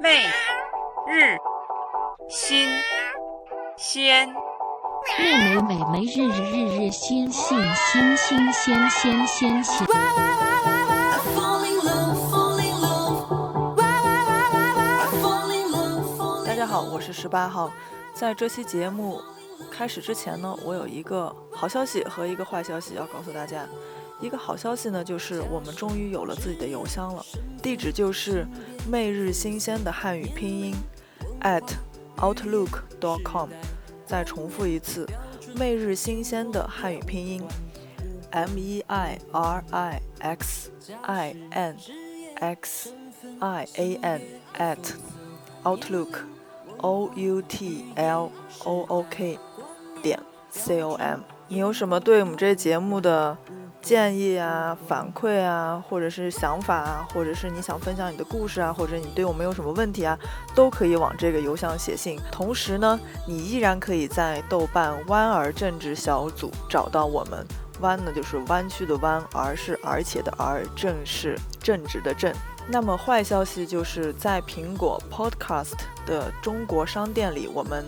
每日新鲜，妹妹美眉日日日日新新新新鲜鲜鲜鲜。Falling low, falling love。哇哇哇哇哇 Falling low, falling 大家好，我是十八号。在这期节目开始之前呢，我有一个好消息和一个坏消息要告诉大家。一个好消息呢，就是我们终于有了自己的邮箱了，地址就是媚日新鲜的汉语拼音 at outlook.com。再重复一次，媚日新鲜的汉语拼音 m e i r i x i n x i a n at outlook o u t l o o k 点 c o m。你有什么对我们这节目的建议啊、反馈啊，或者是想法啊，或者是你想分享你的故事啊，或者你对我们有什么问题啊，都可以往这个邮箱写信。同时呢，你依然可以在豆瓣弯儿政治小组找到我们。弯呢就是弯曲的弯，而是而且的而，正是正直的正。那么坏消息就是在苹果 Podcast 的中国商店里，我们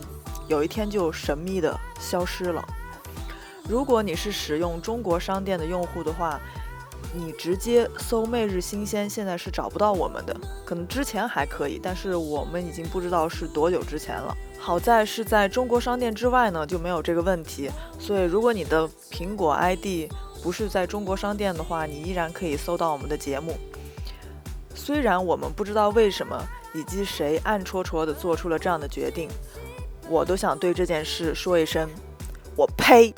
有一天就神秘的消失了。如果你是使用中国商店的用户的话，你直接搜“每日新鲜”，现在是找不到我们的。可能之前还可以，但是我们已经不知道是多久之前了。好在是在中国商店之外呢，就没有这个问题。所以如果你的苹果 ID 不是在中国商店的话，你依然可以搜到我们的节目。虽然我们不知道为什么以及谁暗戳戳地做出了这样的决定，我都想对这件事说一声：我呸！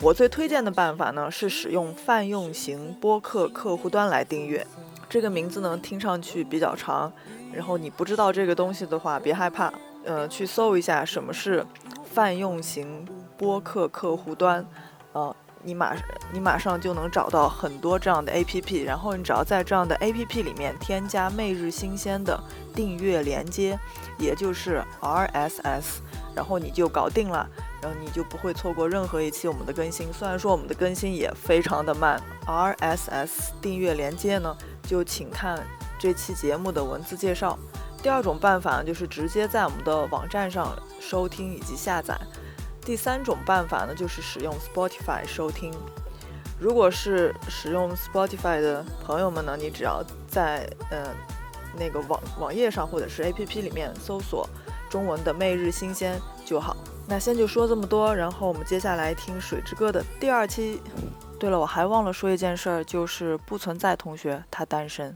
我最推荐的办法呢，是使用泛用型播客客户端来订阅。这个名字呢，听上去比较长，然后你不知道这个东西的话，别害怕。呃，去搜一下什么是泛用型播客客户端。呃。你马你马上就能找到很多这样的 APP，然后你只要在这样的 APP 里面添加“每日新鲜”的订阅连接，也就是 RSS，然后你就搞定了。然后你就不会错过任何一期我们的更新。虽然说我们的更新也非常的慢，RSS 订阅连接呢，就请看这期节目的文字介绍。第二种办法呢，就是直接在我们的网站上收听以及下载。第三种办法呢，就是使用 Spotify 收听。如果是使用 Spotify 的朋友们呢，你只要在呃那个网网页上或者是 APP 里面搜索中文的“每日新鲜”就好。那先就说这么多，然后我们接下来听《水之歌》的第二期。对了，我还忘了说一件事儿，就是不存在同学他单身。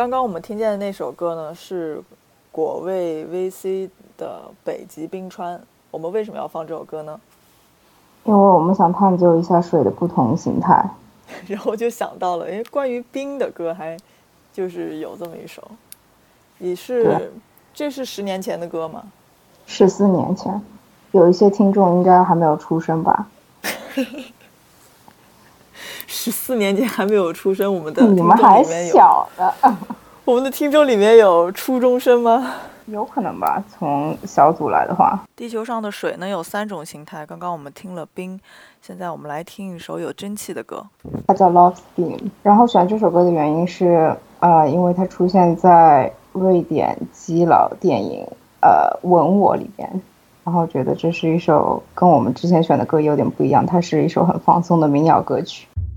刚刚我们听见的那首歌呢，是果味 VC 的《北极冰川》。我们为什么要放这首歌呢？因为我们想探究一下水的不同形态。然后就想到了，哎，关于冰的歌还就是有这么一首，你是这是十年前的歌吗？十四年前，有一些听众应该还没有出生吧？十四年级还没有出生，我们的听你们还众里面有小的，我们的听众里面有初中生吗？有可能吧？从小组来的话，地球上的水呢有三种形态，刚刚我们听了冰，现在我们来听一首有蒸汽的歌。它叫 Love Steam。然后选这首歌的原因是，呃，因为它出现在瑞典基佬电影呃《吻我》里边，然后觉得这是一首跟我们之前选的歌有点不一样，它是一首很放松的民谣歌曲。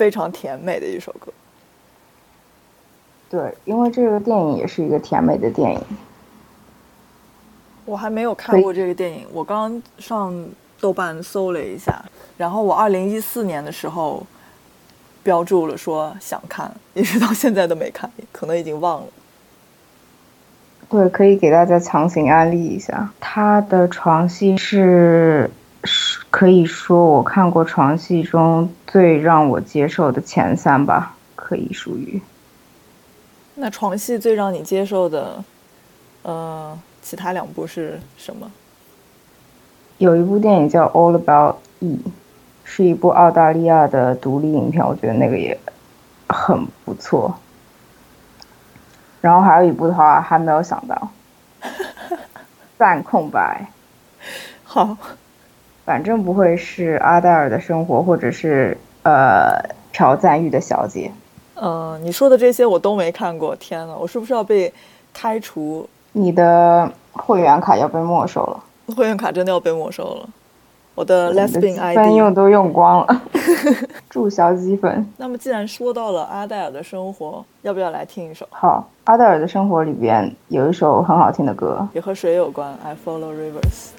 非常甜美的一首歌。对，因为这个电影也是一个甜美的电影。我还没有看过这个电影，我刚上豆瓣搜了一下，然后我二零一四年的时候标注了说想看，一直到现在都没看，可能已经忘了。对，可以给大家强行安利一下，他的床戏是是可以说我看过床戏中最让我接受的前三吧，可以属于。那床戏最让你接受的，呃，其他两部是什么？有一部电影叫《All About E》，是一部澳大利亚的独立影片，我觉得那个也很不错。然后还有一部的话还没有想到，暂空白。好，反正不会是阿黛尔的生活，或者是呃朴赞玉的小姐。嗯、你说的这些我都没看过，天呐，我是不是要被开除？你的会员卡要被没收了，会员卡真的要被没收了，我的 Lesbian 积分用。都用光了，注销积分。那么既然说到了阿黛尔的生活，要不要来听一首？好，阿黛尔的生活里边有一首很好听的歌，也和水有关，I Follow Rivers。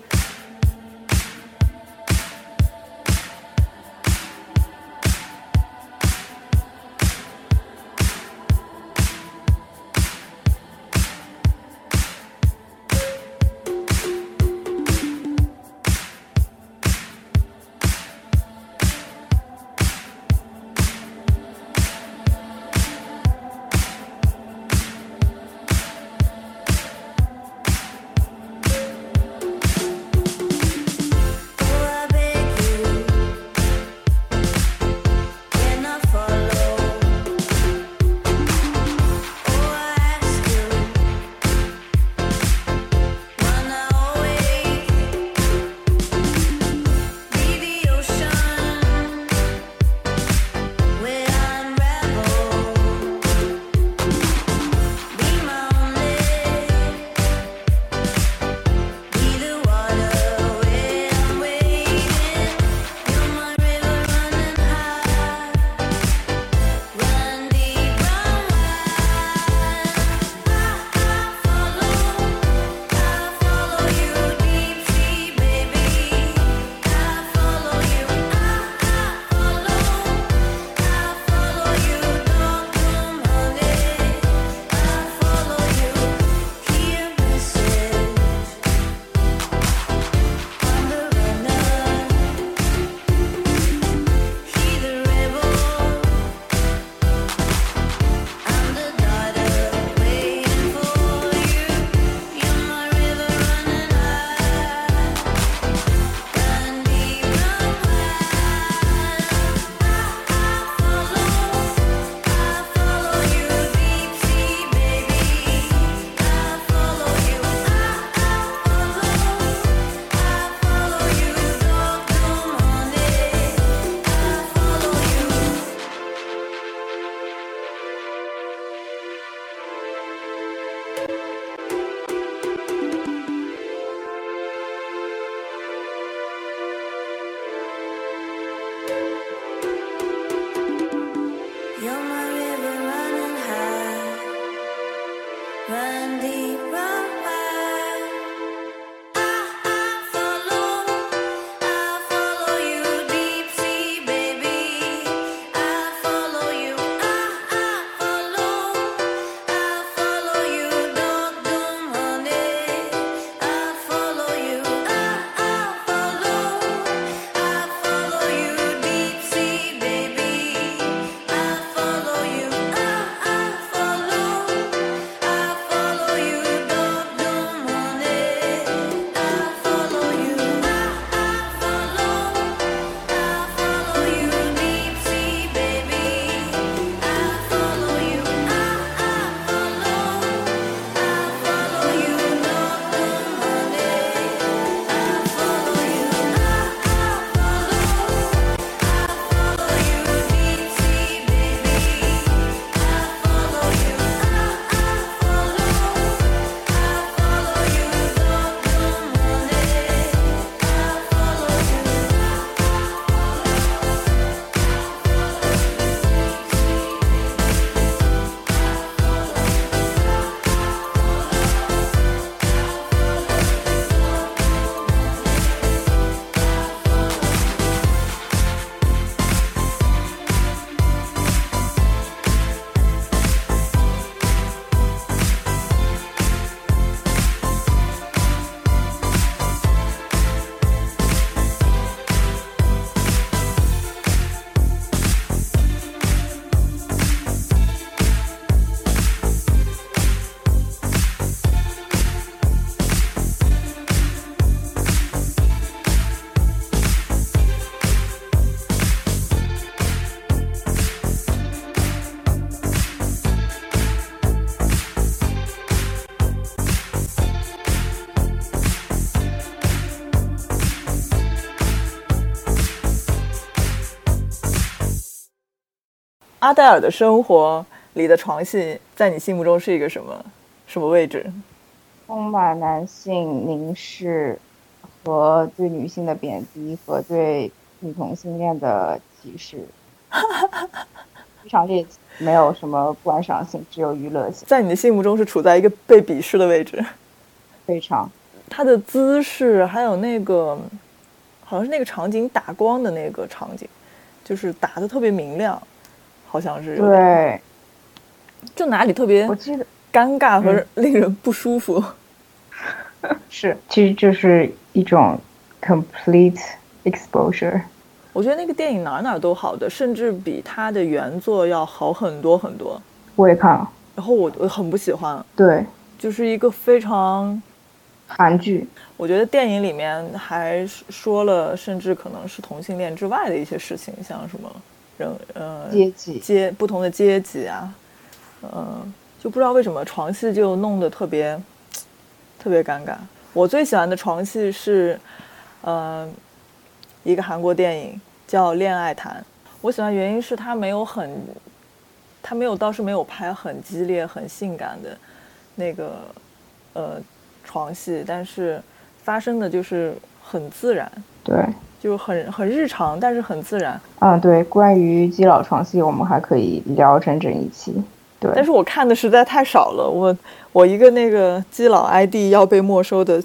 阿黛尔的生活里的床戏，在你心目中是一个什么什么位置？充满男性凝视和对女性的贬低和对女同性恋的歧视，非常猎奇，没有什么观赏性，只有娱乐性，在你的心目中是处在一个被鄙视的位置。非常他的姿势，还有那个好像是那个场景打光的那个场景，就是打的特别明亮，好像是对。就哪里特别我记得尴尬和嗯令人不舒服。是，其实就是一种 complete exposure。我觉得那个电影哪哪都好的，甚至比它的原作要好很多很多。我也看了，然后我我很不喜欢，对，就是一个非常，韩剧，我觉得电影里面还说了，甚至可能是同性恋之外的一些事情，像什么人呃阶级，阶不同的阶级啊，嗯、就不知道为什么床戏就弄得特别特别尴尬。我最喜欢的床戏是，呃，一个韩国电影叫《恋爱谈》。我喜欢原因是它没有很，它没有倒是没有拍很激烈、很性感的那个呃床戏，但是发生的就是很自然，对，就很很日常，但是很自然。嗯，对，关于基佬床戏，我们还可以聊整整一期。对，但是我看的实在太少了，我我一个那个基佬 ID 要被没收的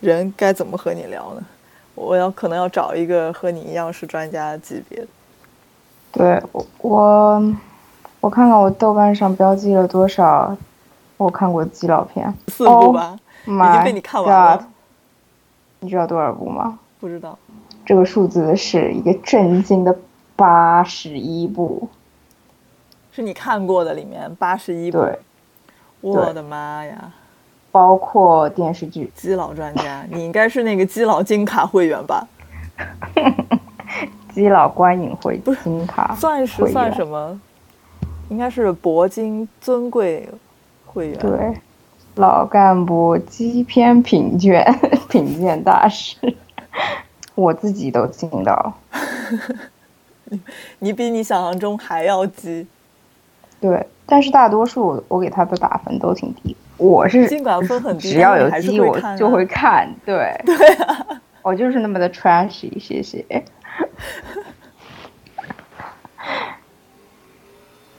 人，该怎么和你聊呢？我要可能要找一个和你一样是专家级别的。对我我我看看我豆瓣上标记了多少我看过的基佬片，四部吧，已经被你看完了 God，你知道多少部吗？不知道。这个数字是一个震惊的八十一部。是你看过的里面八十一部，对，我的妈呀！包括电视剧。基佬专家，你应该是那个基佬金卡会员吧？基佬观影会不是金卡算是算什么？应该是铂金尊贵会员。对，老干部基片品鉴 品鉴大师，我自己都惊到。你比你想象中还要鸡。对，但是大多数我给他的打分都挺低。我是尽管分很低只要有但是你还是鸡我就会看。对，对啊，我就是那么的 trashy，谢谢。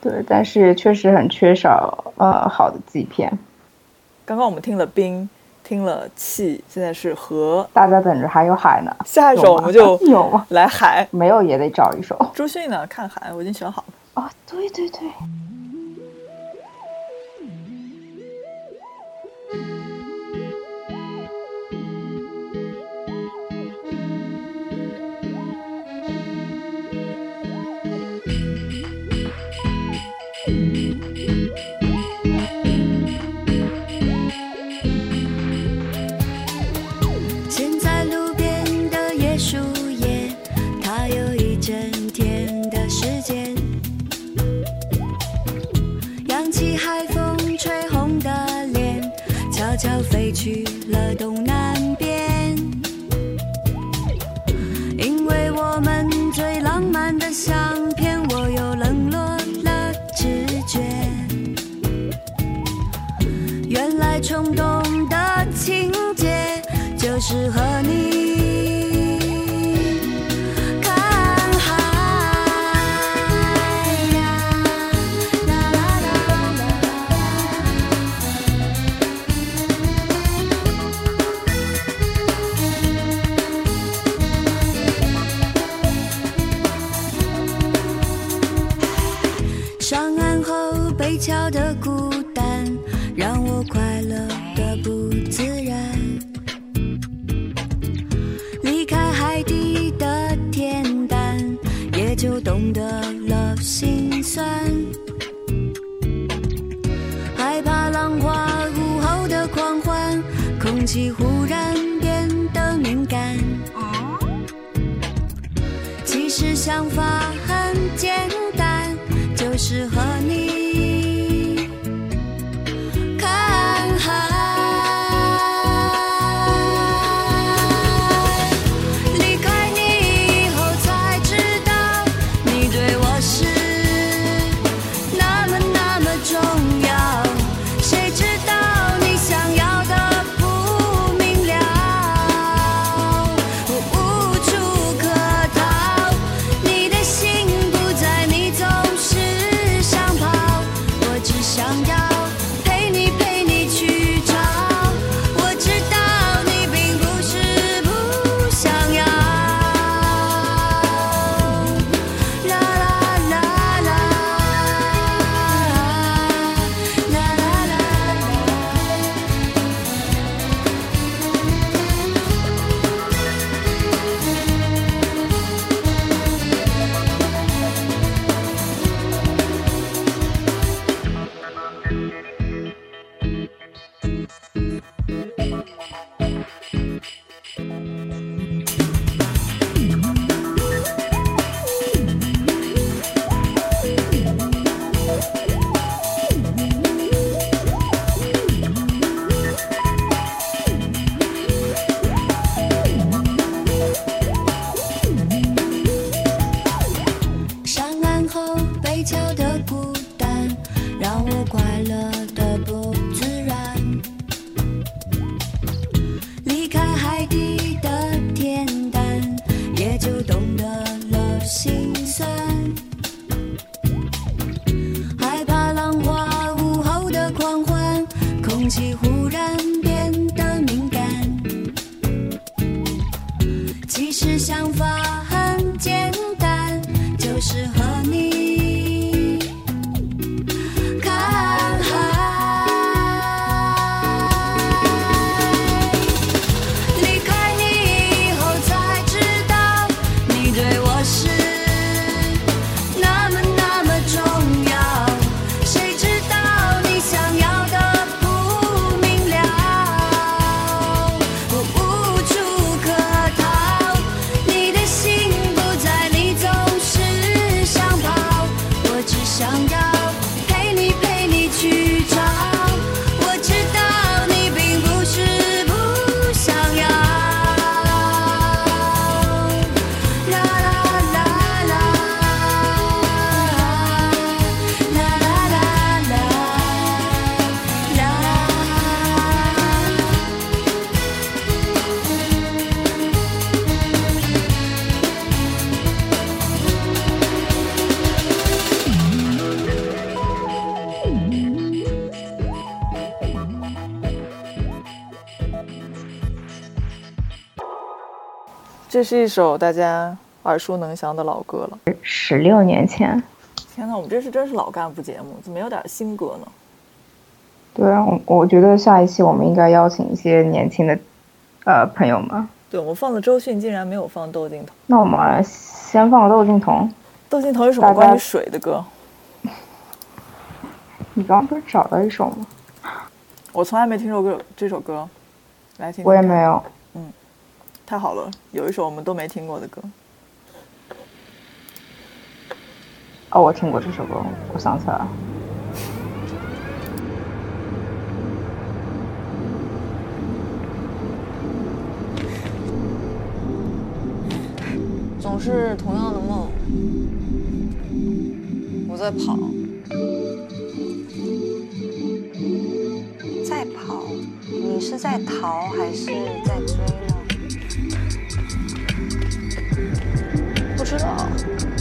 对，但是确实很缺少呃好的鸡片，刚刚我们听了冰，听了气，现在是河。大家等着还有海呢。下一首我们就 有吗？来海。没有也得找一首。周迅呢？看海，我已经选好了。哦，对对对，飞去了东南边。因为我们最浪漫的相片，我又冷落了直觉。原来冲动的情节就是和你这是一首大家耳熟能详的老歌了。十六年前，天呐，我们这是真是老干部节目，怎么有点新歌呢？对啊，我我觉得下一期我们应该邀请一些年轻的呃朋友们。对我们放了周迅，竟然没有放窦靖童。那我们先放窦靖童。窦靖童有什么关于水的歌？你刚刚不是找到一首吗？我从来没听说过这首歌，来听听我也没有。太好了，有一首我们都没听过的歌。哦，我听过这首歌，我想起来了。总是同样的梦，我在跑，在跑，你是在逃还是在追呢？不知道。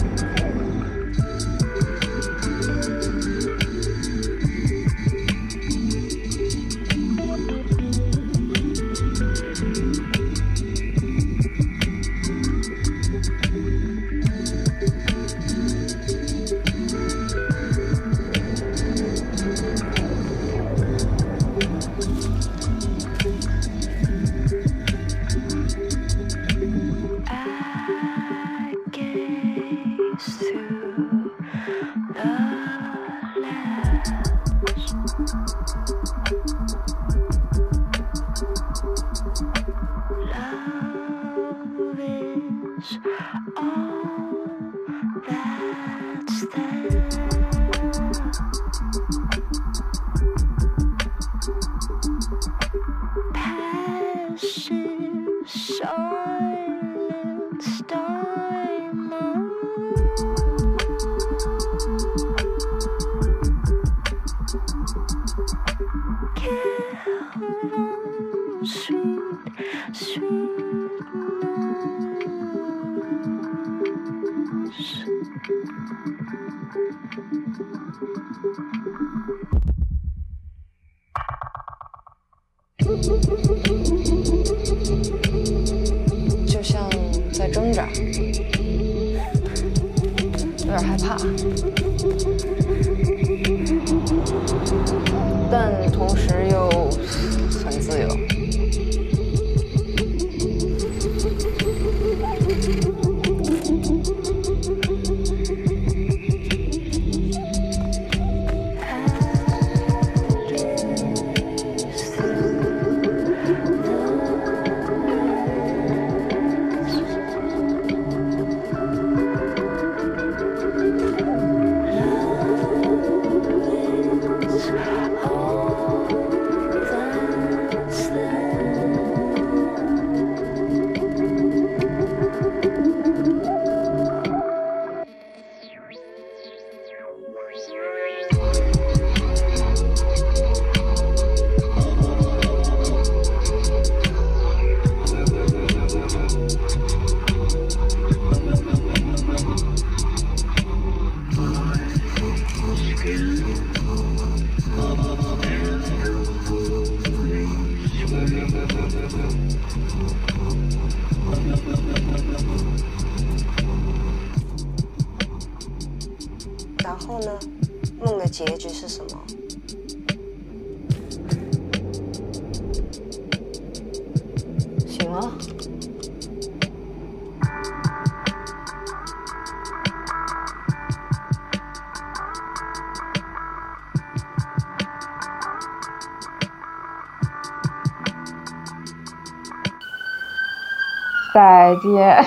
再见。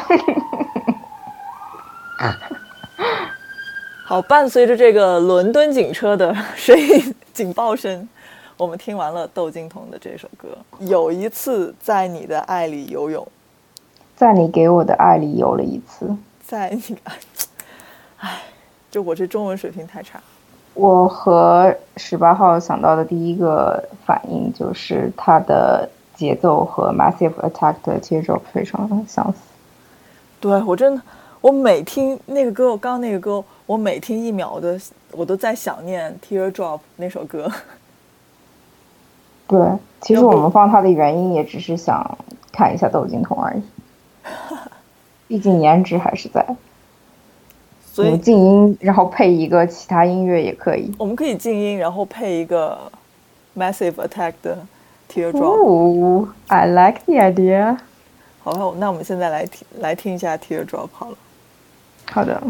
好，伴随着这个伦敦警车的声音警报声，我们听完了窦靖童的这首歌。有一次在你的爱里游泳，在你给我的爱里游了一次。在你，哎，就我这中文水平太差。我和十八号想到的第一个反应就是他的节奏和 Massive Attack 的节奏非常的相似。对我真的，我每听那个歌，我刚刚那个歌，我每听一秒我都，我都在想念《Teardrop》那首歌。对，其实我们放它的原因也只是想看一下窦靖童而已，毕竟颜值还是在。所以静音，然后配一个其他音乐也可以。我们可以静音，然后配一个 Massive Attack 的 Teardrop。哦，I like the idea。好吧，那我们现在来听来听一下 Teardrop 好了。好的。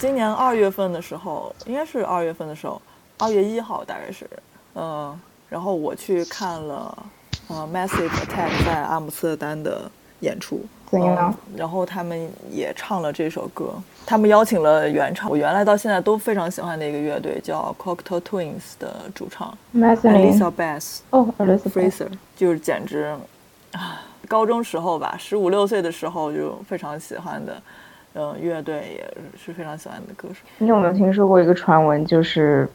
今年二月份的时候，应该是二月份的时候，二月一号大概是，嗯、然后我去看了呃 Massive Attack 在阿姆斯特丹的演出，怎样？嗯然后他们也唱了这首歌，他们邀请了原唱，我原来到现在都非常喜欢的一个乐队叫 Cocteau Twins 的主唱 Elisa Bass 哦，Elizabeth，Fraser，就是简直啊，高中时候吧，十五六岁的时候就非常喜欢的，嗯、乐队也是非常喜欢的歌手。你有没有听说过一个传闻，就是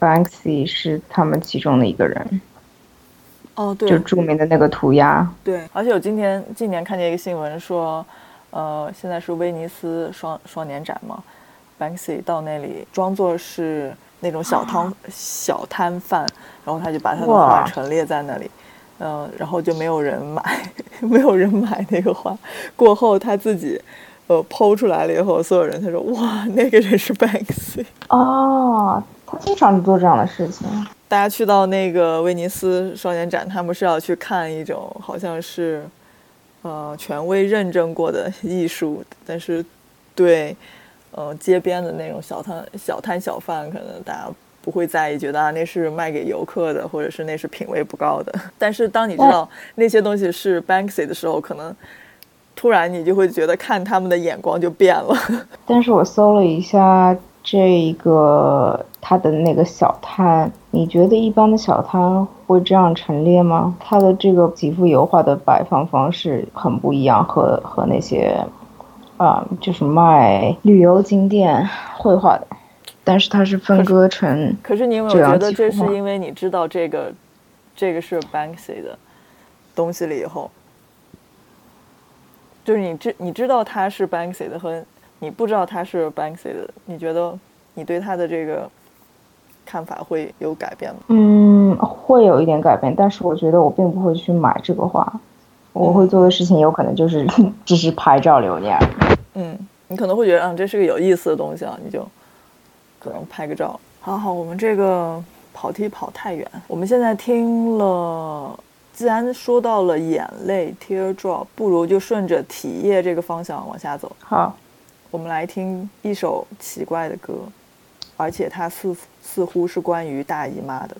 Banksy 是他们其中的一个人，哦，对，就著名的那个涂鸦。对，而且我今天今年看见一个新闻说，呃，现在是威尼斯双双年展嘛，Banksy 到那里装作是那种小摊、小摊贩，然后他就把他的画陈列在那里，嗯、然后就没有人买，没有人买那个画。过后他自己呃剖出来了以后，所有人他说哇，那个人是 Banksy。哦，他经常做这样的事情。大家去到那个威尼斯双年展，他们是要去看一种好像是，呃，权威认证过的艺术，但是对，呃，街边的那种小摊小摊小贩，可能大家不会在意，觉得啊那是卖给游客的，或者是那是品味不高的。但是当你知道那些东西是 Banksy 的时候，可能突然你就会觉得看他们的眼光就变了。但是我搜了一下这个他的那个小摊，你觉得一般的小摊会这样陈列吗？他的这个几幅油画的摆放方式很不一样，和和那些啊、就是卖旅游景点绘画的，但是它是分割成可是你有没有觉得这是因为你知道这个，这个是 Banksy 的东西了以后，就是你知你知道他是 Banksy 的和你不知道他是 Banksy 的，你觉得你对他的这个看法会有改变吗？嗯，会有一点改变，但是我觉得我并不会去买这个画。我会做的事情有可能就是 只是拍照留念。嗯，你可能会觉得，啊，这是个有意思的东西啊，你就可能拍个照。好好，我们这个跑题跑太远，我们现在听了，既然说到了眼泪 （teardrop），不如就顺着体液这个方向往下走。好，我们来听一首奇怪的歌，而且它似似乎是关于大姨妈的。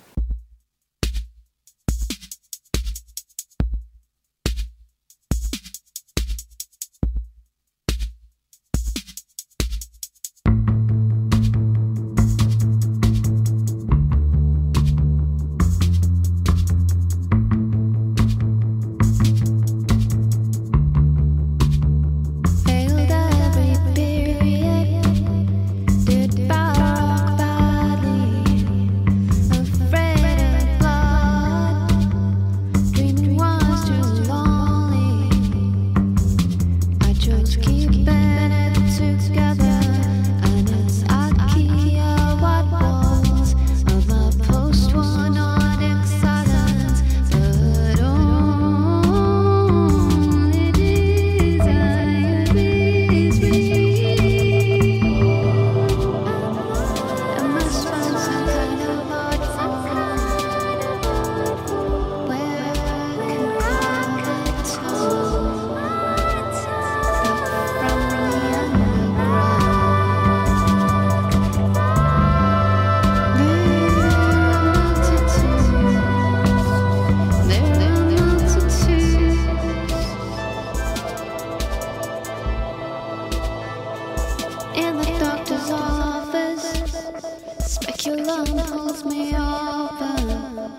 me over,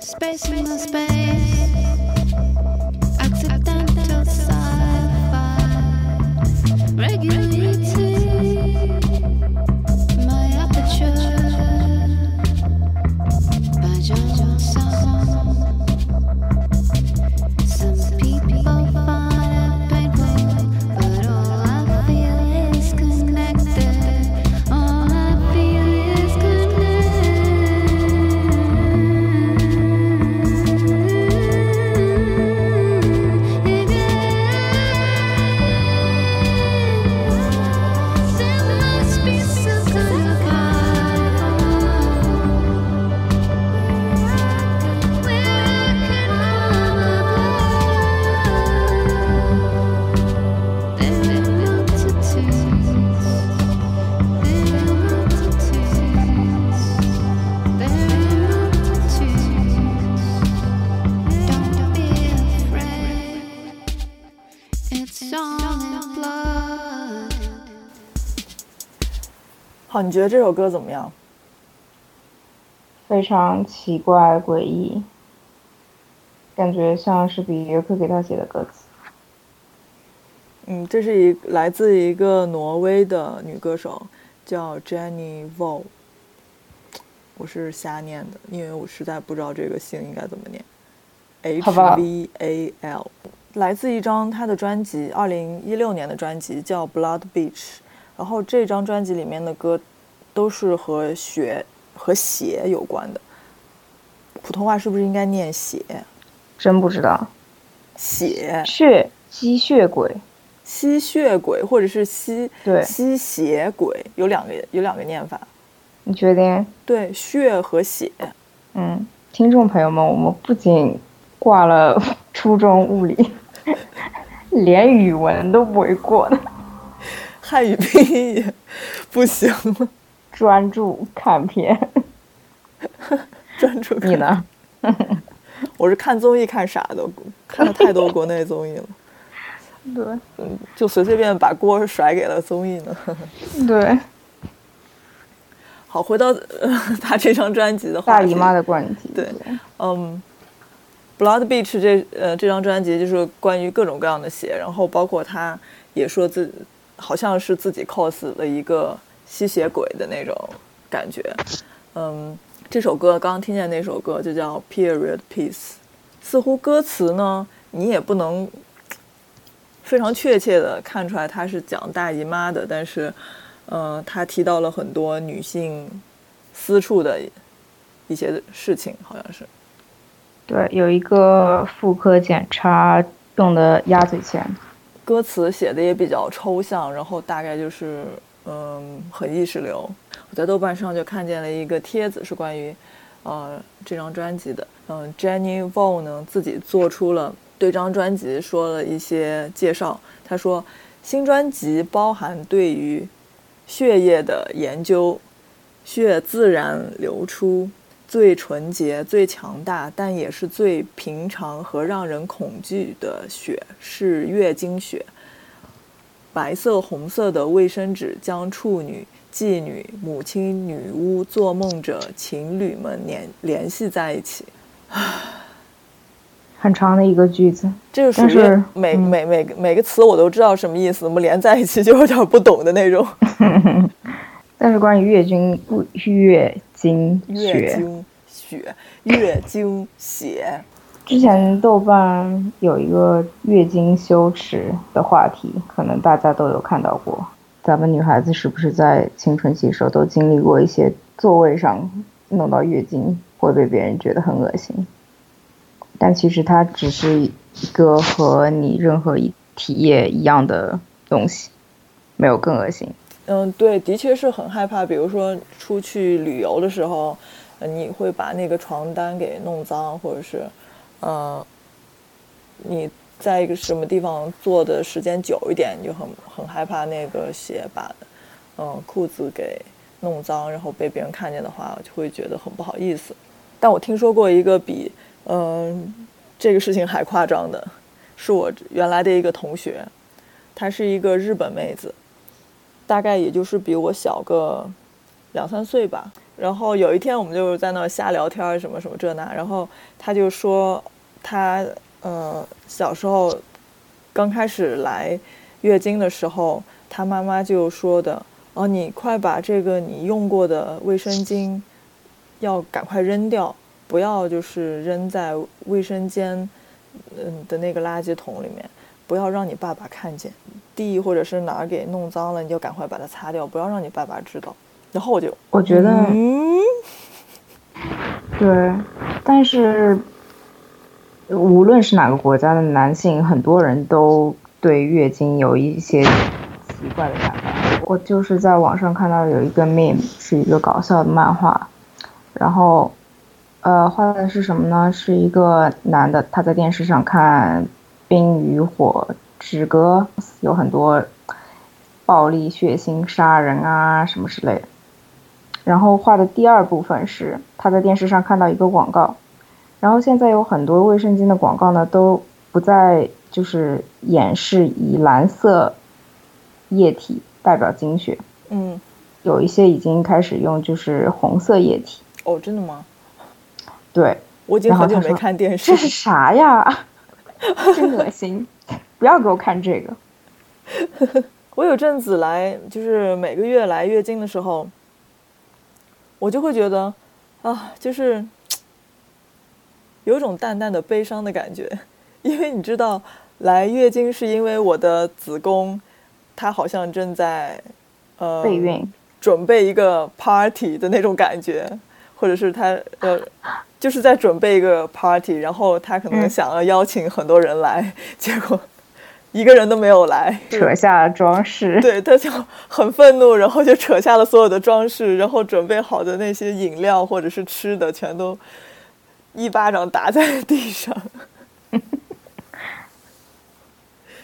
spacing the space. 好，你觉得这首歌怎么样？非常奇怪诡异，感觉像是比约克给他写的歌词。嗯，这是一来自一个挪威的女歌手，叫 Jenny Vo。我是瞎念的，因为我实在不知道这个姓应该怎么念。H V A L，来自一张她的专辑，二零一六年的专辑叫《Blood Beach》。然后这张专辑里面的歌都是和血和血有关的。普通话是不是应该念血？真不知道，血血吸血鬼，吸血鬼或者是吸对吸血鬼，有两个有两个念法。你确定？对，血和血。嗯，听众朋友们，我们不仅挂了初中物理，连语文都不会过的，汉语拼音也不行了，专注看片。专注看你？呢？我是看综艺看傻的，看了太多国内综艺了，对嗯就随随便把锅甩给了综艺呢。对，好，回到、呃、他这张专辑的话，大姨妈的专辑。对嗯，《Blood Beach 这》呃这张专辑就是关于各种各样的鞋，然后包括他也说自好像是自己 cos 了一个吸血鬼的那种感觉。嗯，这首歌刚刚听见那首歌就叫《Period Piece》，似乎歌词呢你也不能非常确切的看出来它是讲大姨妈的，但是呃，他提到了很多女性私处的一些事情，好像是。对，有一个妇科检查用的鸭嘴钳。歌词写的也比较抽象，然后大概就是嗯很意识流。我在豆瓣上就看见了一个帖子，是关于呃这张专辑的。嗯，Jenny Vo 呢自己做出了对张专辑说了一些介绍。他说，新专辑包含对于血液的研究，血自然流出。最纯洁、最强大，但也是最平常和让人恐惧的血是月经血。白色、红色的卫生纸将处女、妓女、母亲、女巫、做梦者、情侣们联联系在一起。很长的一个句子，这个属于每、嗯每每个每个词我都知道什么意思，怎么连在一起就有点不懂的那种。但是关于月经不月经月血，经血、月经血，之前豆瓣有一个月经羞耻的话题，可能大家都有看到过。咱们女孩子是不是在青春期时候都经历过一些座位上弄到月经会被别人觉得很恶心？但其实它只是一个和你任何一体液一样的东西，没有更恶心。嗯，对，的确是很害怕。比如说出去旅游的时候，你会把那个床单给弄脏，或者是，呃，你在一个什么地方坐的时间久一点，你就很很害怕那个鞋把，嗯、裤子给弄脏，然后被别人看见的话，就会觉得很不好意思。但我听说过一个比，嗯、这个事情还夸张的，是我原来的一个同学，她是一个日本妹子。大概也就是比我小个两三岁吧。然后有一天我们就在那儿瞎聊天，什么什么这那，然后他就说他呃小时候刚开始来月经的时候，他妈妈就说的哦，你快把这个你用过的卫生巾要赶快扔掉，不要就是扔在卫生间嗯的那个垃圾桶里面，不要让你爸爸看见。地或者是哪儿给弄脏了，你就赶快把它擦掉，不要让你爸爸知道。然后我就，我觉得，嗯，对，但是无论是哪个国家的男性，很多人都对月经有一些奇怪的看法。我就是在网上看到有一个 meme，是一个搞笑的漫画，然后呃画的是什么呢？是一个男的他在电视上看《冰与火之歌》，有很多暴力、血腥、杀人啊什么之类的。然后画的第二部分是他在电视上看到一个广告，然后现在有很多卫生巾的广告呢，都不再就是演示以蓝色液体代表精血，嗯有一些已经开始用就是红色液体。哦，真的吗？对，我已经很久没看电视这是啥呀？真恶心！不要给我看这个。我有阵子来，就是每个月来月经的时候，我就会觉得啊，就是有一种淡淡的悲伤的感觉，因为你知道，来月经是因为我的子宫，它好像正在呃备孕，准备一个 party 的那种感觉，或者是他呃，就是在准备一个 party，然后他可能嗯想要邀请很多人来，结果一个人都没有来，扯下装饰。对，他就很愤怒，然后就扯下了所有的装饰，然后准备好的那些饮料或者是吃的，全都一巴掌打在地上。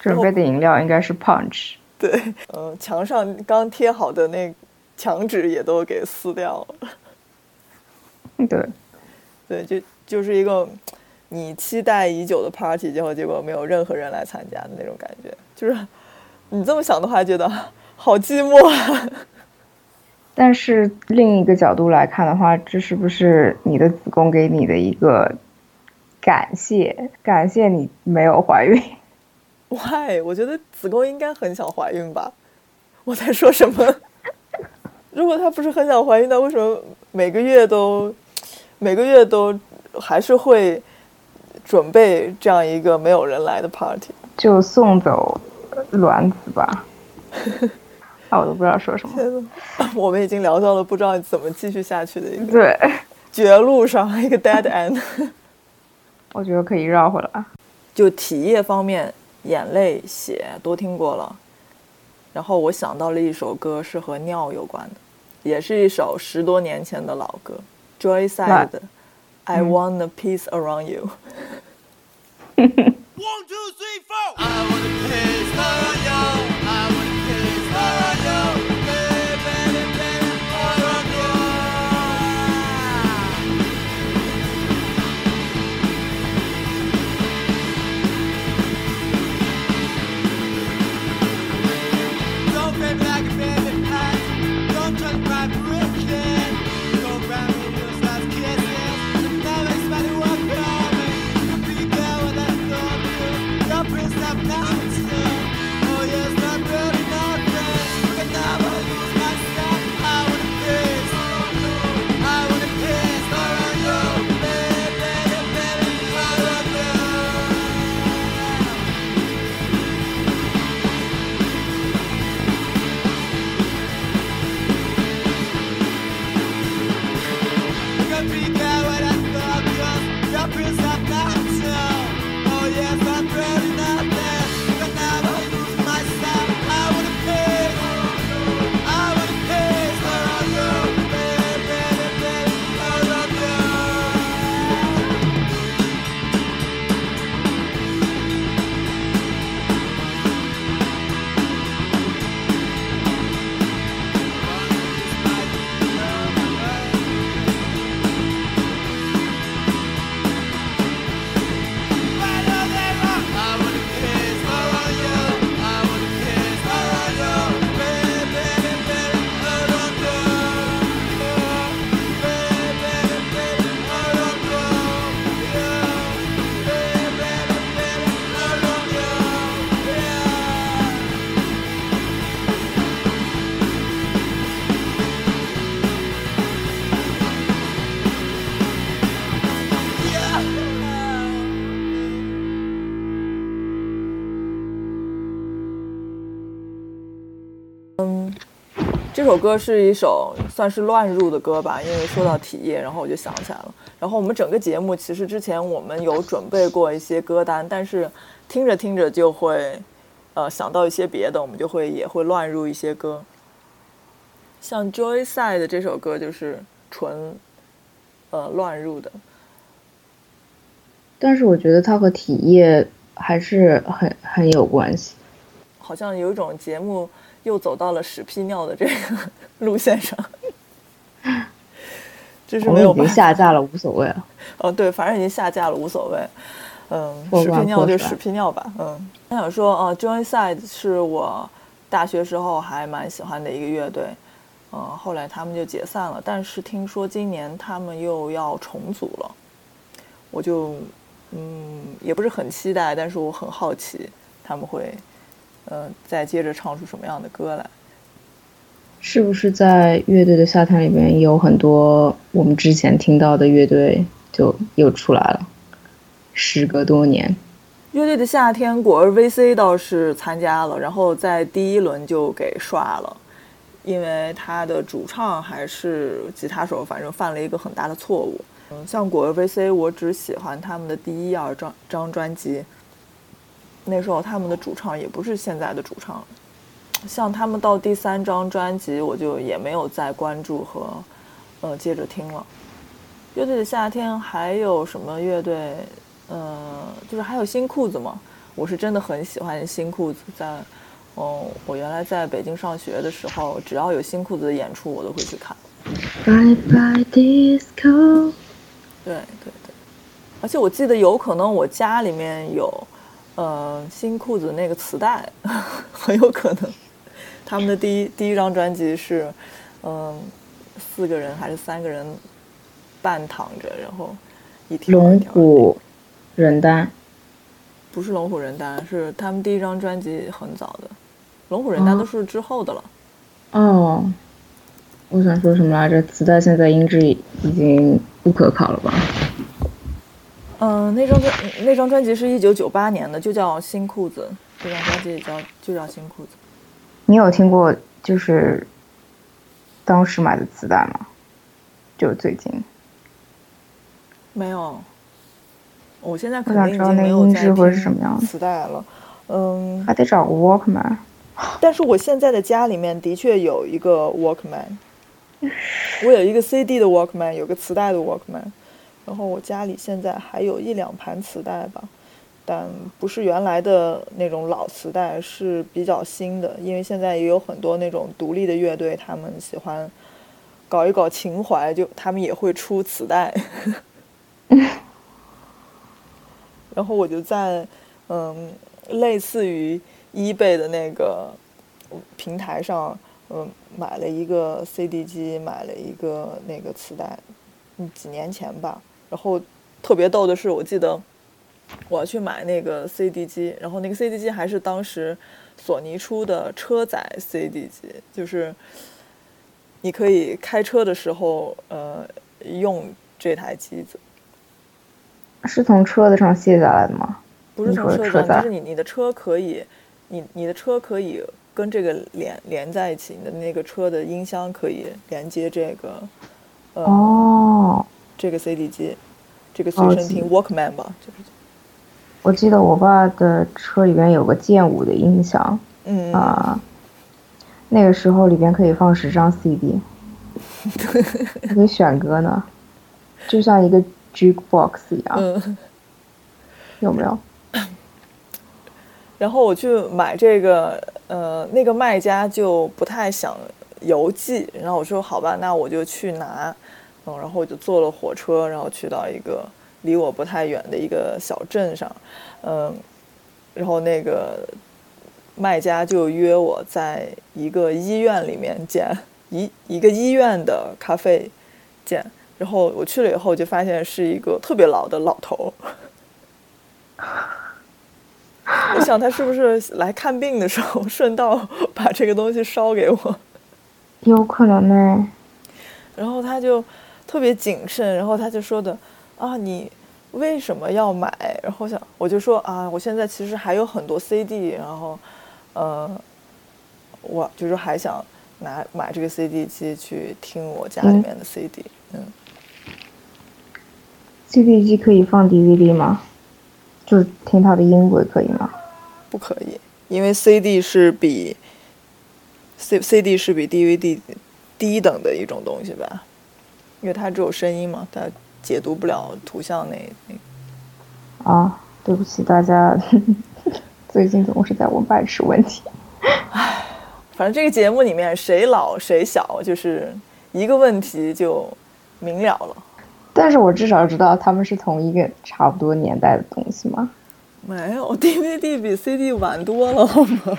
准备的饮料应该是 punch。对，嗯、墙上刚贴好的那墙纸也都给撕掉了。对，对，就就是一个你期待已久的 party，结果结果没有任何人来参加的那种感觉。就是你这么想的话，觉得好寂寞啊。但是另一个角度来看的话，这是不是你的子宫给你的一个感谢？感谢你没有怀孕。Why？我觉得子宫应该很想怀孕吧？我在说什么？如果她不是很想怀孕，那为什么每个月都每个月都还是会准备这样一个没有人来的 party？就送走卵子吧。啊，我都不知道说什么。我们已经聊到了不知道怎么继续下去的一个对，绝路上，一个 dead end。我觉得可以绕回来。就体液方面，眼泪、血都听过了。然后我想到了一首歌，是和尿有关的，也是一首十多年前的老歌，Joyside 那的《I mm. Want a Peace Around You》。One, two, three, four. I want a peace around you. 首歌是一首算是乱入的歌吧，因为说到体液，然后我就想起来了。然后我们整个节目其实之前我们有准备过一些歌单，但是听着听着就会呃想到一些别的，我们就会也会乱入一些歌。像 Joyside 的这首歌就是纯呃乱入的，但是我觉得它和体液还是很很有关系。好像有一种节目又走到了屎屁尿的这个路线上，这是我们已经没有办法。下架了，无所谓了。哦，对，反正已经下架了，无所谓。嗯，屎屁尿就屎屁尿吧。嗯，我想说，呃，Joyside 是我大学时候还蛮喜欢的一个乐队。呃，后来他们就解散了。但是听说今年他们又要重组了，我就嗯也不是很期待，但是我很好奇他们会呃再接着唱出什么样的歌来。是不是在乐队的夏天里面有很多我们之前听到的乐队就又出来了？时隔多年，乐队的夏天，果儿 VC 倒是参加了，然后在第一轮就给刷了，因为他的主唱还是吉他手，反正犯了一个很大的错误。嗯，像果儿 VC，我只喜欢他们的第一、二张张专辑，那时候他们的主唱也不是现在的主唱。像他们到第三张专辑，我就也没有再关注和呃接着听了。乐队的夏天还有什么乐队？呃，就是还有新裤子嘛，我是真的很喜欢新裤子。在，哦，我原来在北京上学的时候，只要有新裤子的演出，我都会去看。Bye bye disco。对对对，而且我记得有可能我家里面有，呃，新裤子那个磁带，很有可能。他们的第一第一张专辑是，嗯、四个人还是三个人半躺着，然后一条龙虎人丹，不是龙虎人丹，是他们第一张专辑很早的，龙虎人丹哦都是之后的了。哦，我想说什么来着？磁带现在音质已经不可靠了吧？嗯、那张专那张专辑是一九九八年的，就叫《新裤子》，这张专辑也叫就叫《新裤子》。你有听过就是当时买的磁带吗？就最近，没有，我现在肯我想定已经知道那音没有在质会是听什么样的磁带了。嗯，还得找个 Walkman。但是我现在的家里面的确有一个 Walkman，我有一个 CD 的 Walkman，有个磁带的 Walkman，然后我家里现在还有一两盘磁带吧，但不是原来的那种老磁带，是比较新的，因为现在也有很多那种独立的乐队，他们喜欢搞一搞情怀，就他们也会出磁带。然后我就在嗯，类似于 eBay 的那个平台上，嗯，买了一个 CD 机，买了一个那个磁带，嗯，几年前吧。然后特别逗的是，我记得我要去买那个 CD 机，然后那个 CD 机还是当时索尼出的车载 CD 机，就是你可以开车的时候，呃，用这台机子。是从车子上卸下来的吗？不是从车子上，就是你你的车可以，你你的车可以跟这个连连在一起，你的那个车的音箱可以连接这个，呃，哦，这个 CD 机，这个随哦身听 Walkman 吧，就是，我记得我爸的车里边有个剑舞的音响嗯，啊、那个时候里边可以放十张 CD，还可以选歌呢，就像一个 jukebox 一样，嗯，有没有？然后我去买这个，呃，那个卖家就不太想邮寄，然后我说好吧，那我就去拿，嗯，然后我就坐了火车，然后去到一个离我不太远的一个小镇上，嗯，然后那个卖家就约我在一个医院里面见，一一个医院的咖啡见，然后我去了以后就发现是一个特别老的老头儿。我想他是不是来看病的时候顺道 把这个东西捎给我？有可能呢。然后他就特别谨慎，然后他就说的啊，你为什么要买？然后想我就说啊，我现在其实还有很多 CD，然后呃，我就是还想拿买这个 CD 机去听我家里嗯面的 CD，嗯 CD 机可以放 DVD 吗？就是听它的音轨可以吗？不可以，因为 CD 是比 C CD 是比 DVD 低等的一种东西吧，因为它只有声音嘛，它解读不了图像那那。啊，对不起大家，最近总是在问白痴问题。唉反正这个节目里面谁老谁小，就是一个问题就明了了。但是我至少知道他们是同一个差不多年代的东西嘛？没有 DVD 比 CD 晚多了，好吗？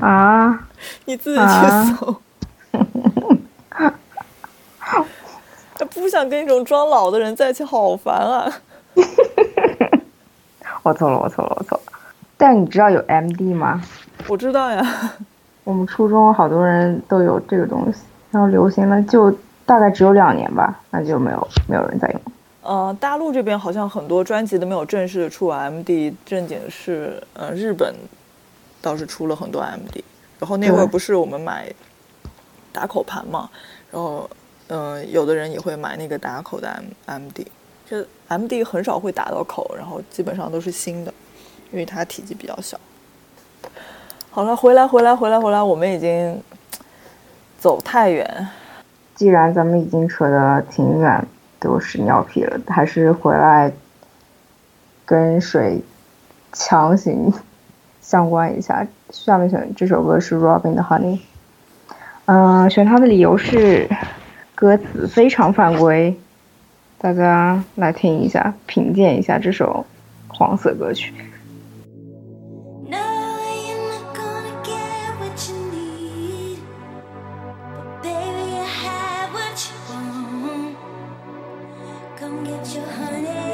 啊，你自己去啊搜。不想跟一种装老的人在一起，好烦啊！我错了，我错了，我错了。但你知道有 MD 吗？我知道呀，我们初中好多人都有这个东西，然后流行了就大概只有两年吧，那就没有没有人在用。呃，大陆这边好像很多专辑都没有正式的出 MD，正经是呃日本倒是出了很多 MD，然后那会儿不是我们买打口盘嘛，然后嗯、有的人也会买那个打口的 M MD，就 MD 很少会打到口，然后基本上都是新的，因为它体积比较小。好了，回来回来回来回来，我们已经走太远，既然咱们已经扯得挺远，都屎尿屁了，还是回来跟水强行相关一下。下面选这首歌是 Robin 的 Honey，嗯、选它的理由是歌词非常犯规，大家来听一下，品鉴一下这首黄色歌曲。Come get your honey.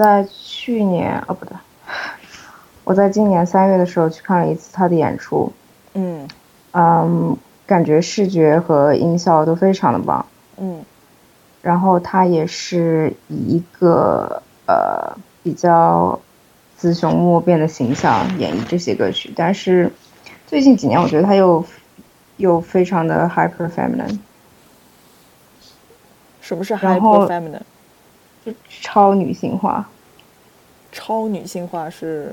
在去年哦不对，我在今年三月的时候去看了一次他的演出，嗯嗯，感觉视觉和音效都非常的棒。嗯然后他也是以一个呃比较雌雄莫辨的形象演绎这些歌曲，但是最近几年我觉得他又又非常的 hyper feminine，什么是 hyper feminine？就超女性化，超女性化是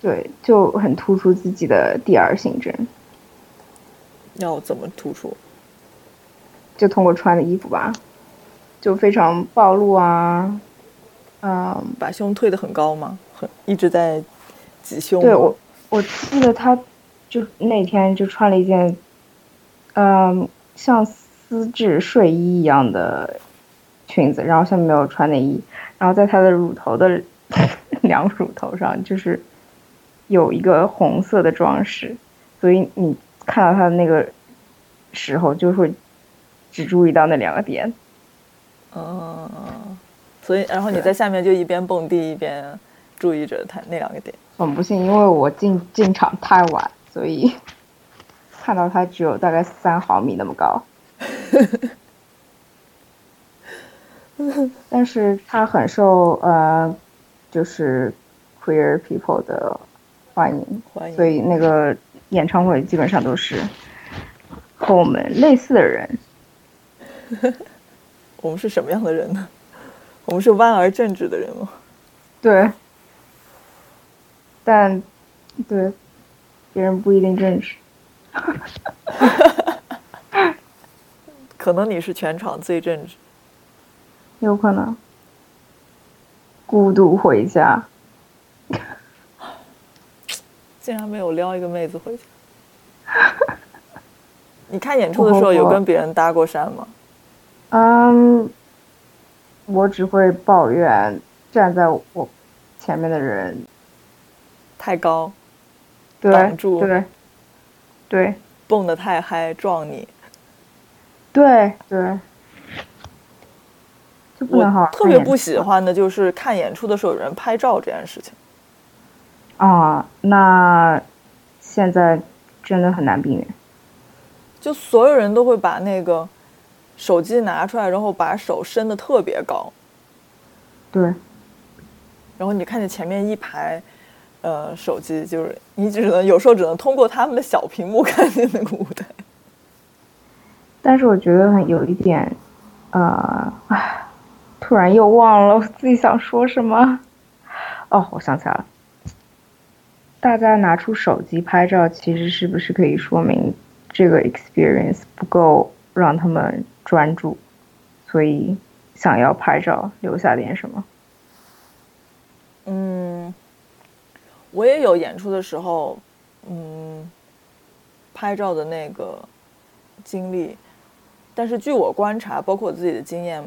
对，就很突出自己的第二性征，要怎么突出？就通过穿的衣服吧，就非常暴露啊，嗯，把胸推得很高吗？很一直在挤胸。对我，我记得他就那天就穿了一件，嗯，像丝质睡衣一样的裙子，然后下面没有穿内衣，然后在他的乳头的 两乳头上就是有一个红色的装饰，所以你看到他的那个时候就会只注意到那两个点。嗯，所以然后你在下面就一边蹦迪一边注意着他那两个点。很不幸，因为我进进场太晚，所以 看到它只有大概三毫米那么高。但是他很受呃，就是 queer people 的欢迎，欢迎所以那个演唱会基本上都是和我们类似的人。我们是什么样的人呢？我们是弯而正直的人吗？对，但对别人不一定正直。可能你是全场最正直。有可能。孤独回家，竟然没有撩一个妹子回去。你看演出的时候有跟别人搭过讪吗？嗯，我只会抱怨站在我前面的人，太高，对挡住对对蹦得太嗨撞你。对对，特别不喜欢的就是看演出的时候有人拍照这件事情。啊。那现在真的很难避免。就所有人都会把那个手机拿出来，然后把手伸的特别高，对，然后你看见前面一排，呃，手机，就是你只能有时候只能通过他们的小屏幕 看见那个舞台。但是我觉得很有一点，呃，唉，突然又忘了我自己想说什么。哦，我想起来了，大家拿出手机拍照，其实是不是可以说明这个 experience 不够让他们专注，所以想要拍照留下点什么？嗯，我也有演出的时候，嗯，拍照的那个经历，但是据我观察，包括我自己的经验，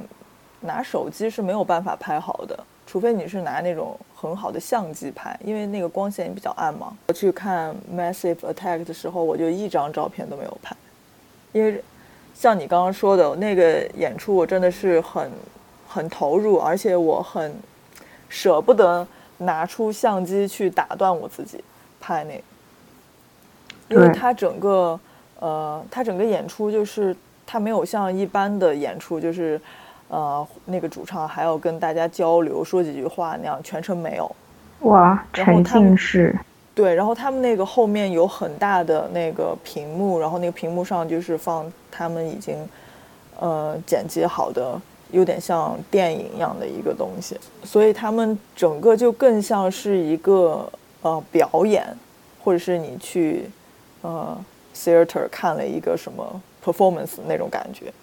拿手机是没有办法拍好的，除非你是拿那种很好的相机拍，因为那个光线比较暗嘛。我去看 Massive Attack 的时候，我就一张照片都没有拍，因为像你刚刚说的那个演出，我真的是很很投入，而且我很舍不得拿出相机去打断我自己拍那个，因为对它整个呃，它整个演出就是它没有像一般的演出，就是呃那个主唱还要跟大家交流说几句话那样，全程没有。哇，沉浸式，对，然后他们那个后面有很大的那个屏幕，然后那个屏幕上就是放他们已经呃剪辑好的，有点像电影一样的一个东西，所以他们整个就更像是一个呃表演，或者是你去呃 theater 看了一个什么 performance 那种感觉，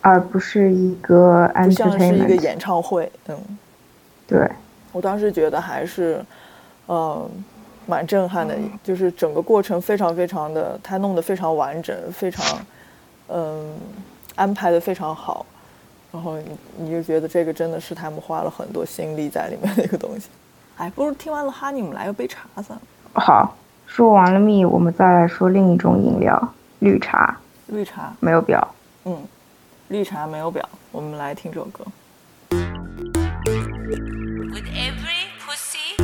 而不是一个不像是一个。演唱会，嗯。对，我当时觉得还是，呃，蛮震撼的，就是整个过程非常非常的，他弄得非常完整，非常，嗯、安排的非常好，然后你你就觉得这个真的是他们花了很多心力在里面的一个东西。哎，不如听完了哈尼，我们来个杯茶算了。好，说完了蜜，我们再来说另一种饮料——绿茶，绿茶，没有表。嗯，绿茶没有表，我们来听这首歌。 With every pussy,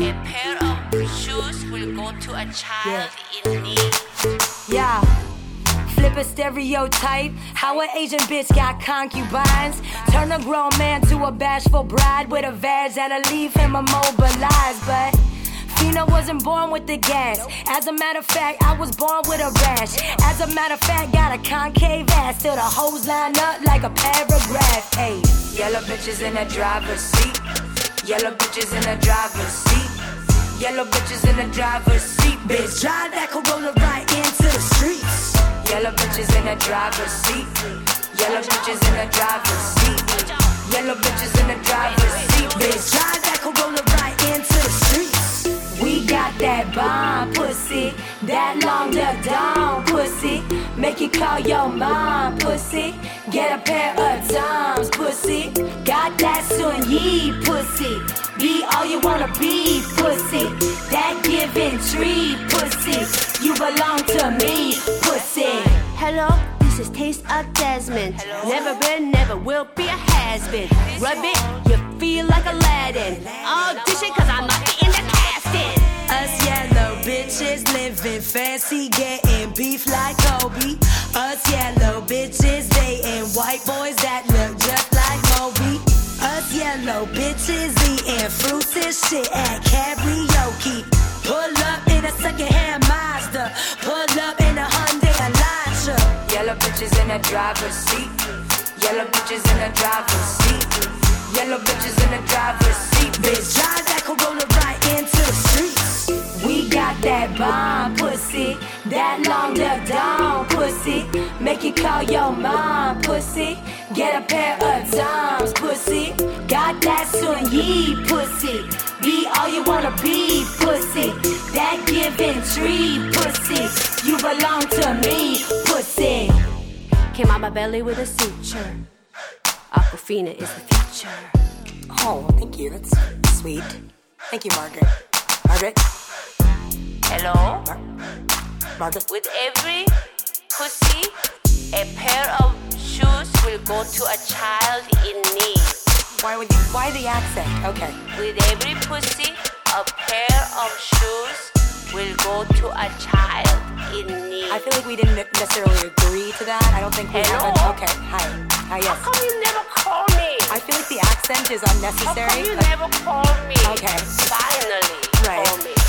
a pair of shoes will go to a child in need. Yeah. Flip a stereotype. How an Asian bitch got concubines. Turn a grown man to a bashful bride with a vag that'll leave him immobilized. But Fina wasn't born with the gas. As a matter of fact, I was born with a rash. As a matter of fact, got a concave ass. Till the hoes line up like a paragraph. Hey, yellow bitches in the driver's seat. Yellow bitches in the driver's seat. Yellow bitches in the driver's seat. Bitch, drive that Corolla right into the streets. Yellow bitches in the driver's seat. Yellow bitches in the driver's seat. Yellow bitches in the driver's seat. Bitch, drive that Corolla right into the streets. Got that bomb pussy, that long duck down pussy. Make you call your mom pussy. Get a pair of Toms pussy. Got that Sun Yi pussy. Be all you wanna be pussy. That giving tree pussy. You belong to me pussy. Hello, this is Taste of Jasmine. Never been, never will be a has been. Rub it, you feel like Aladdin. Audition, cause I'm not in the casting. Us yellow bitches living fancy, getting beef like Kobe. Us yellow bitches dating white boys that look just like Moby. Us yellow bitches eating fruits and shit at karaoke. Pull up in a secondhand Mazda. Pull up in a Hyundai Elantra. Yellow bitches in the driver's seat. Yellow bitches in the driver's seat. Yellow bitches in the driver's seat. Bitch, drive that Corolla right into the streets. We got that bomb pussy, that long duck down pussy. Make you call your mom pussy. Get a pair of Toms pussy. Got that Sun Yi pussy. Be all you wanna be pussy. That giving tree pussy. You belong to me pussy. Came out my belly with a suture. Aquafina is the future. Oh, thank you. That's sweet. Thank you, Margaret. Margaret? Hello? With every pussy, a pair of shoes will go to a child in need. Why would you? Why the accent? Okay. With every pussy, a pair of shoes will go to a child in need. I feel like we didn't necessarily agree to that. I don't think we Hello? have. Okay. Hi. Hi. Yes. How come you never call me? I feel like the accent is unnecessary. How come you never call me? Okay. Finally, Right. call me.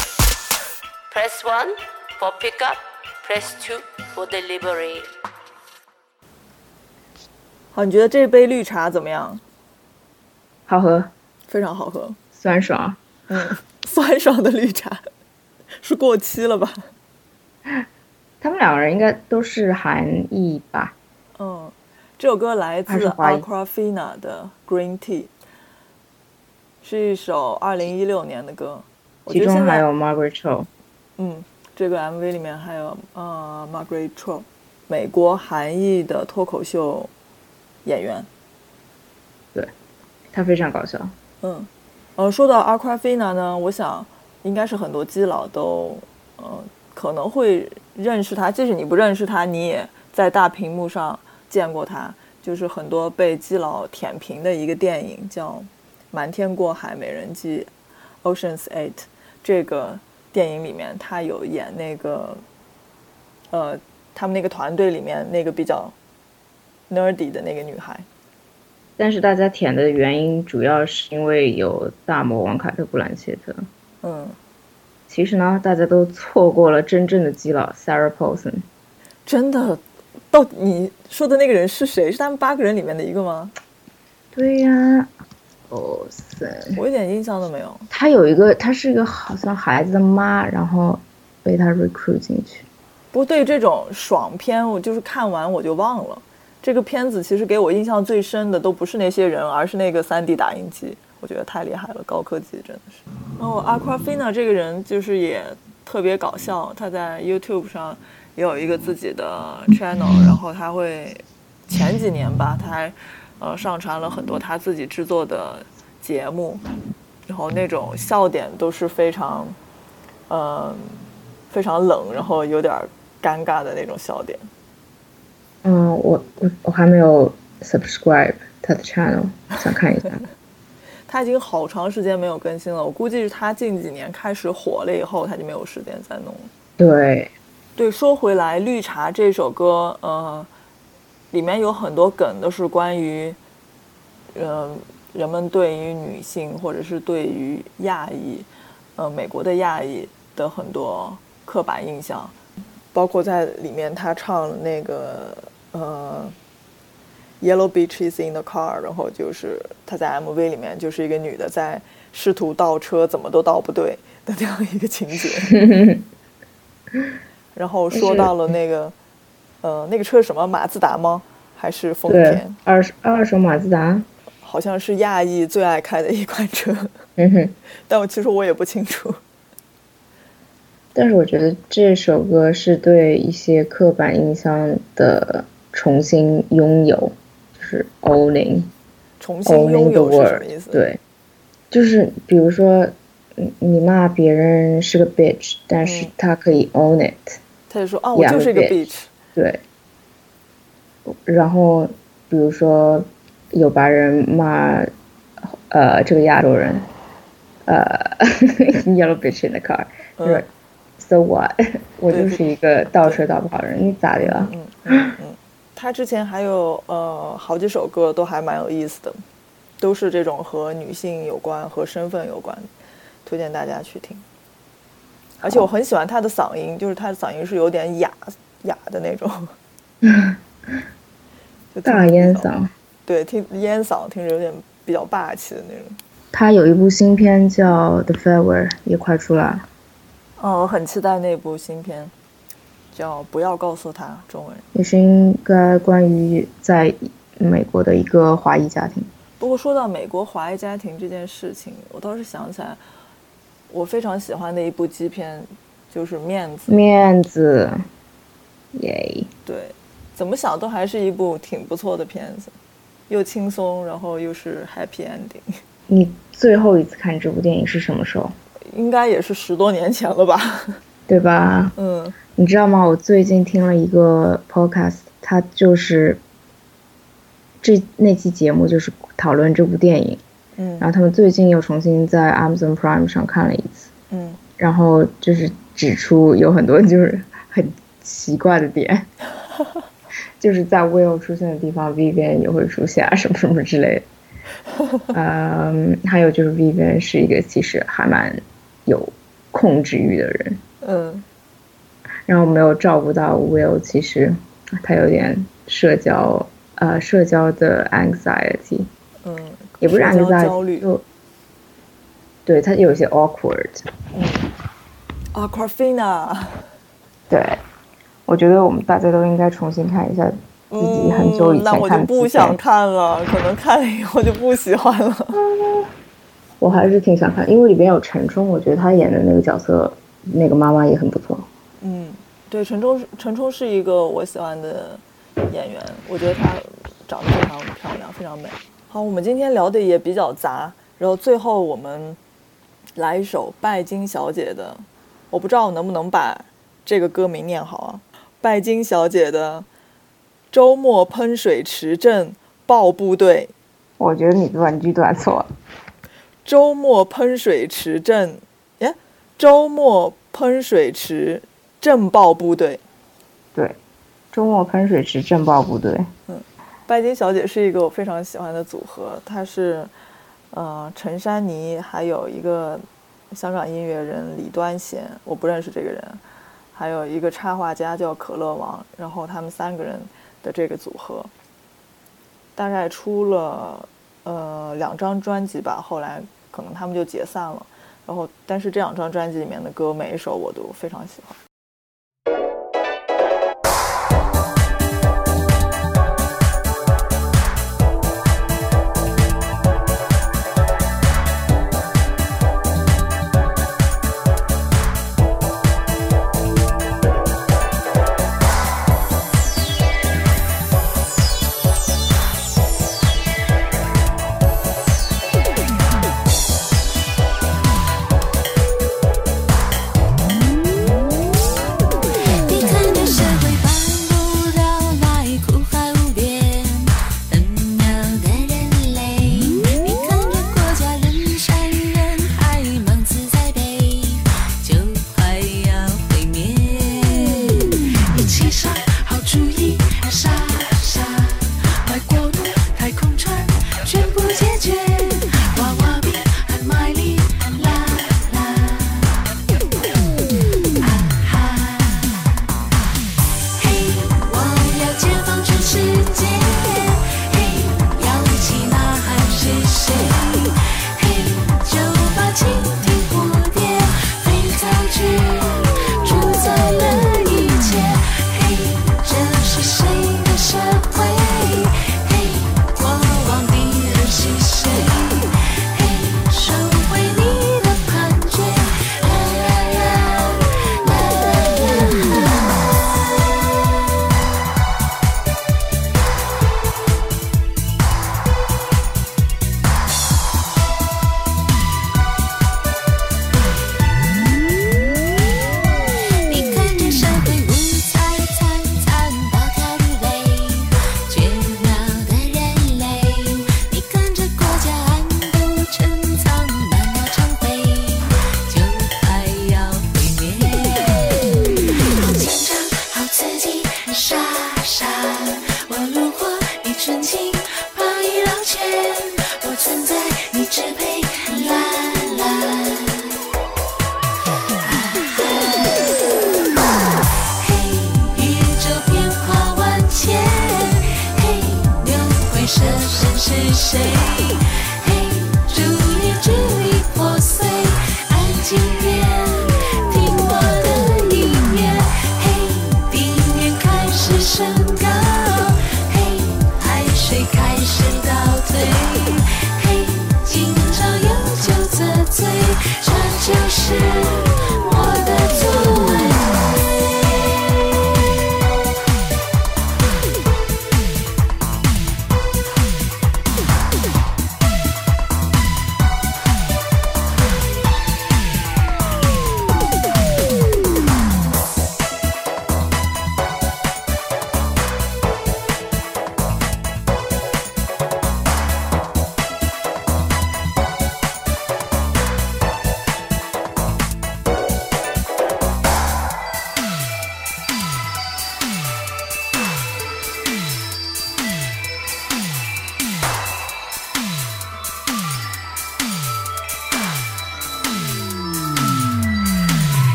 Press one for pickup. Press two for delivery. 好，你觉得这杯绿茶怎么样？好喝，非常好喝，酸爽。嗯，酸爽的绿茶，是过期了吧？他们两个人应该都是韩裔吧？嗯，这首歌来自 Aquafina 的《Green Tea》，是一首二零一六年的歌。我其觉得现在中还有 Margaret Cho。嗯，这个 MV 里面还有呃 Margaret Cho，美国韩裔的脱口秀演员。对他非常搞笑。嗯，呃，说到 Aquafina 呢，我想应该是很多基佬都呃可能会认识他，即使你不认识他，你也在大屏幕上见过他。就是很多被基佬舔屏的一个电影叫《瞒天过海：美人计》（Ocean's Eight）。这个电影里面，他有演那个呃，他们那个团队里面那个比较 nerdy 的那个女孩。但是大家舔的原因主要是因为有大魔王凯特·布兰切特。嗯，其实呢，大家都错过了真正的基佬 Sarah Paulson。真的，到底你说的那个人是谁？是他们八个人里面的一个吗？对呀我一点印象都没有。他有一个，他是一个好像孩子的妈，然后被他 recruit 进去。不过对于这种爽片，我就是看完我就忘了。这个片子其实给我印象最深的都不是那些人，而是那个 3D 打印机，我觉得太厉害了，高科技真的是。然后 Aquafina 这个人就是也特别搞笑，他在 YouTube 上也有一个自己的 channel，然后他会前几年吧，他还呃上传了很多他自己制作的节目，然后那种笑点都是非常呃非常冷，然后有点尴尬的那种笑点。嗯，我我我还没有 subscribe 他的 channel，想看一下。他已经好长时间没有更新了。我估计是他近几年开始火了以后，他就没有时间再弄了。对，对，说回来，《绿茶》这首歌，呃，里面有很多梗都是关于，呃，人们对于女性或者是对于亚裔，呃，美国的亚裔的很多刻板印象，包括在里面他唱那个呃，Yellow Beach is in the car，然后就是他在 MV 里面就是一个女的在试图倒车，怎么都倒不对的这样一个情节。然后说到了那个，呃，那个车是什么？马自达吗？还是丰对田？，二手二手马自达，好像是亚裔最爱开的一款车，嗯哼。但我其实我也不清楚。但是我觉得这首歌是对一些刻板印象的重新拥有，就是 owning 重新拥有是什么意思？，对，就是比如说，嗯你骂别人是个 bitch，但是嗯他可以 own it，他就说哦，我就是一个 bitch。对。然后比如说有白人骂呃这个亚洲人，呃 yellow bitch in the car，就是嗯 so what，我就是一个倒车倒不好的人，你咋的了？嗯嗯嗯，他之前还有呃好几首歌都还蛮有意思的，都是这种和女性有关、和身份有关的，推荐大家去听。而且我很喜欢他的嗓音，就是他的嗓音是有点哑哑的那种，就大烟嗓。对，听烟嗓听着有点比较霸气的那种。他有一部新片叫《The Farewell》，也快出来了，嗯，我很期待那部新片，叫《不要告诉他》，中文。也是应该关于在美国的一个华裔家庭。不过说到美国华裔家庭这件事情，我倒是想起来，我非常喜欢的一部基片就是《面子》。面子，耶！对，怎么想都还是一部挺不错的片子，又轻松，然后又是 happy ending。你最后一次看这部电影是什么时候？应该也是十多年前了吧？对吧？嗯你知道吗？我最近听了一个 podcast，它就是这那期节目就是讨论这部电影，嗯然嗯后他们最近又重新在 Amazon Prime 上看了一次，嗯，然后就是指出有很多就是很奇怪的点，就是在 Will 出现的地方，Vivian 也会出现啊，什么什么之类的。嗯，还有就是 Vivian 是一个其实还蛮有控制欲的人，嗯。然后没有照顾到 Will，其实他有点社交呃社交的 anxiety，嗯，也不是 anxiety，焦虑。就对他有些 awkward。嗯，Aquafina，对，我觉得我们大家都应该重新看一下自己很久以嗯，那我就不。想看了，可能看了以后就不喜欢了。我还是挺想看，因为里边有陈冲，我觉得他演的那个角色，那个妈妈也很不错。嗯，对，陈冲是陈冲是一个我喜欢的演员，我觉得她长得非常漂亮，非常美。好，我们今天聊的也比较杂，然后最后我们来一首拜金小姐的，我不知道我能不能把这个歌名念好啊。拜金小姐的《周末喷水池镇爆部队》，我觉得你断句断错了，周末喷水池镇，耶，周末喷水池镇爆部队。对，周末喷水池镇爆部队，嗯拜金小姐是一个我非常喜欢的组合，她是呃陈珊妮，还有一个香港音乐人李端贤，我不认识这个人，还有一个插画家叫可乐王，然后他们三个人的这个组合，大概出了呃两张专辑吧，后来可能他们就解散了，然后但是这两张专辑里面的歌每一首我都非常喜欢。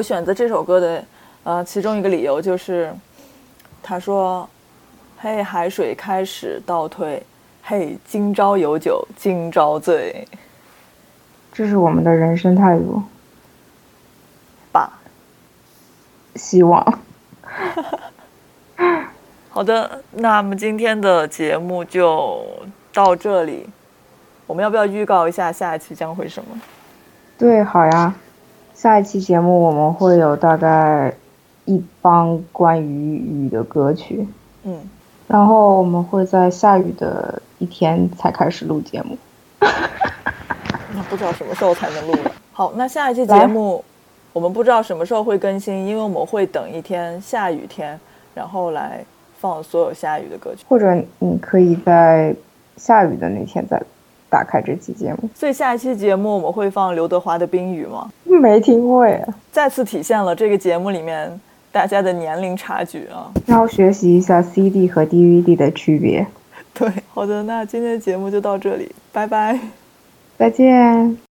我选择这首歌的，呃，其中一个理由就是，他说：“嘿，海水开始倒退，嘿，今朝有酒今朝醉。这是我们的人生态度，”吧。希望。好的，那么今天的节目就到这里。我们要不要预告一下下一期将会什么？对，好呀。下一期节目我们会有大概一帮关于雨的歌曲，嗯，然后我们会在下雨的一天才开始录节目。那不知道什么时候才能录了。好，那下一期节目我们不知道什么时候会更新，因为我们会等一天下雨天，然后来放所有下雨的歌曲。或者你可以在下雨的那天再打开这期节目。所以下一期节目我们会放刘德华的《冰雨》吗？没听过呀。再次体现了这个节目里面大家的年龄差距啊。然后学习一下 CD 和 DVD 的区别。对，好的，那今天的节目就到这里，拜拜，再见。